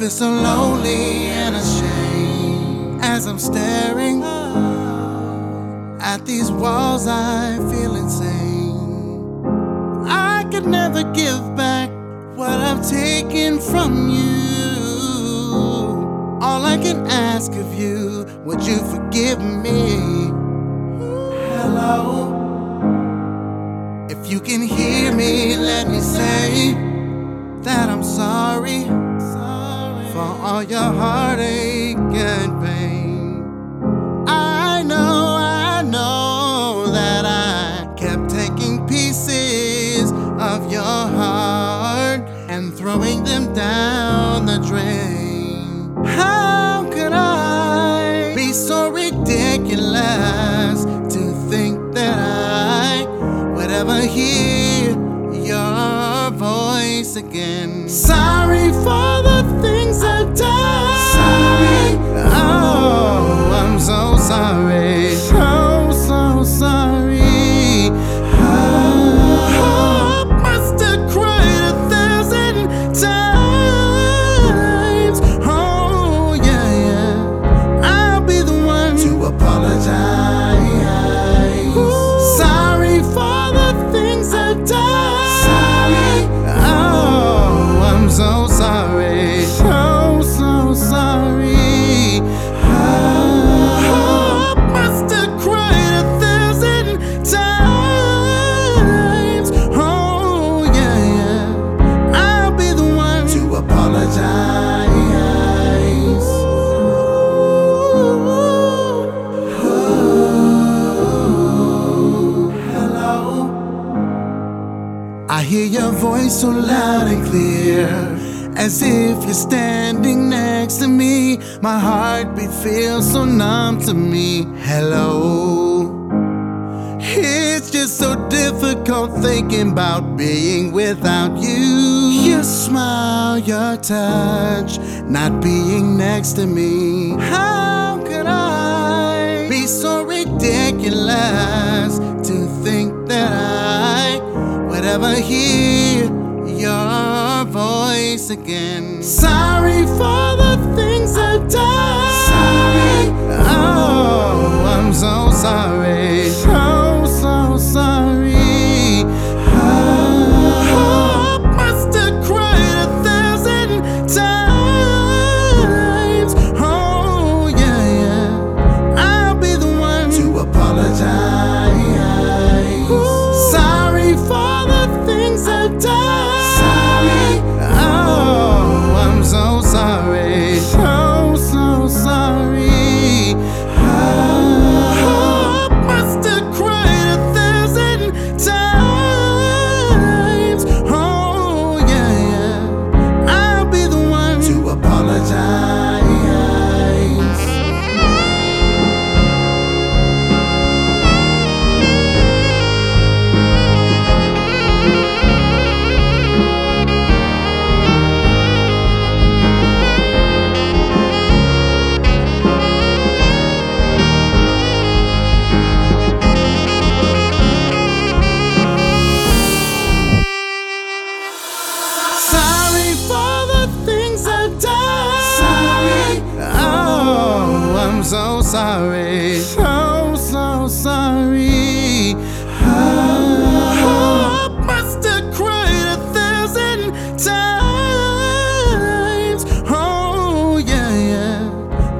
feel so lonely and ashamed as I'm staring at these walls. I feel insane. I could never give back what I've taken from you. All I can ask of you, would you forgive me? Hello. If you can hear me, let me say that I'm sorry, for all your heartache and pain. I know, I know that I kept taking pieces of your heart and throwing them your voice again? Sorry for the things I've done. Sorry. Oh, I'm so sorry. So, so sorry. Oh, I must have cried a thousand times. Oh, yeah, yeah. I'll be the one to apologize. Sorry for the things I've done. Apologize. Hello. I hear your voice so loud and clear, as if you're standing next to me. My heartbeat feels so numb to me. Hello. So difficult thinking about being without you. Your smile, your touch, not being next to me. How could I be so ridiculous to think that I would ever hear your voice again? Sorry for the things I've done. Sorry. Oh, I'm so sorry. Sorry. So, so sorry. Oh, I must have cried a thousand times. Oh, yeah, yeah.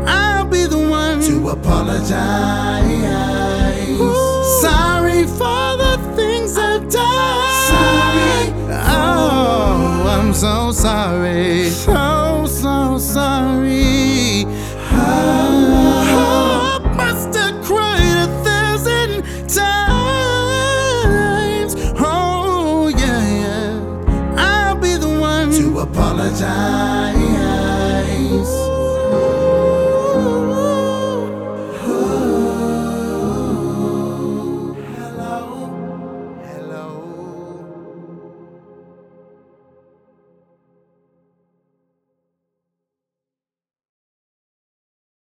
I'll be the one to apologize. Sorry for the things I've done. Sorry. Oh, I'm so sorry. So, so sorry. Oh,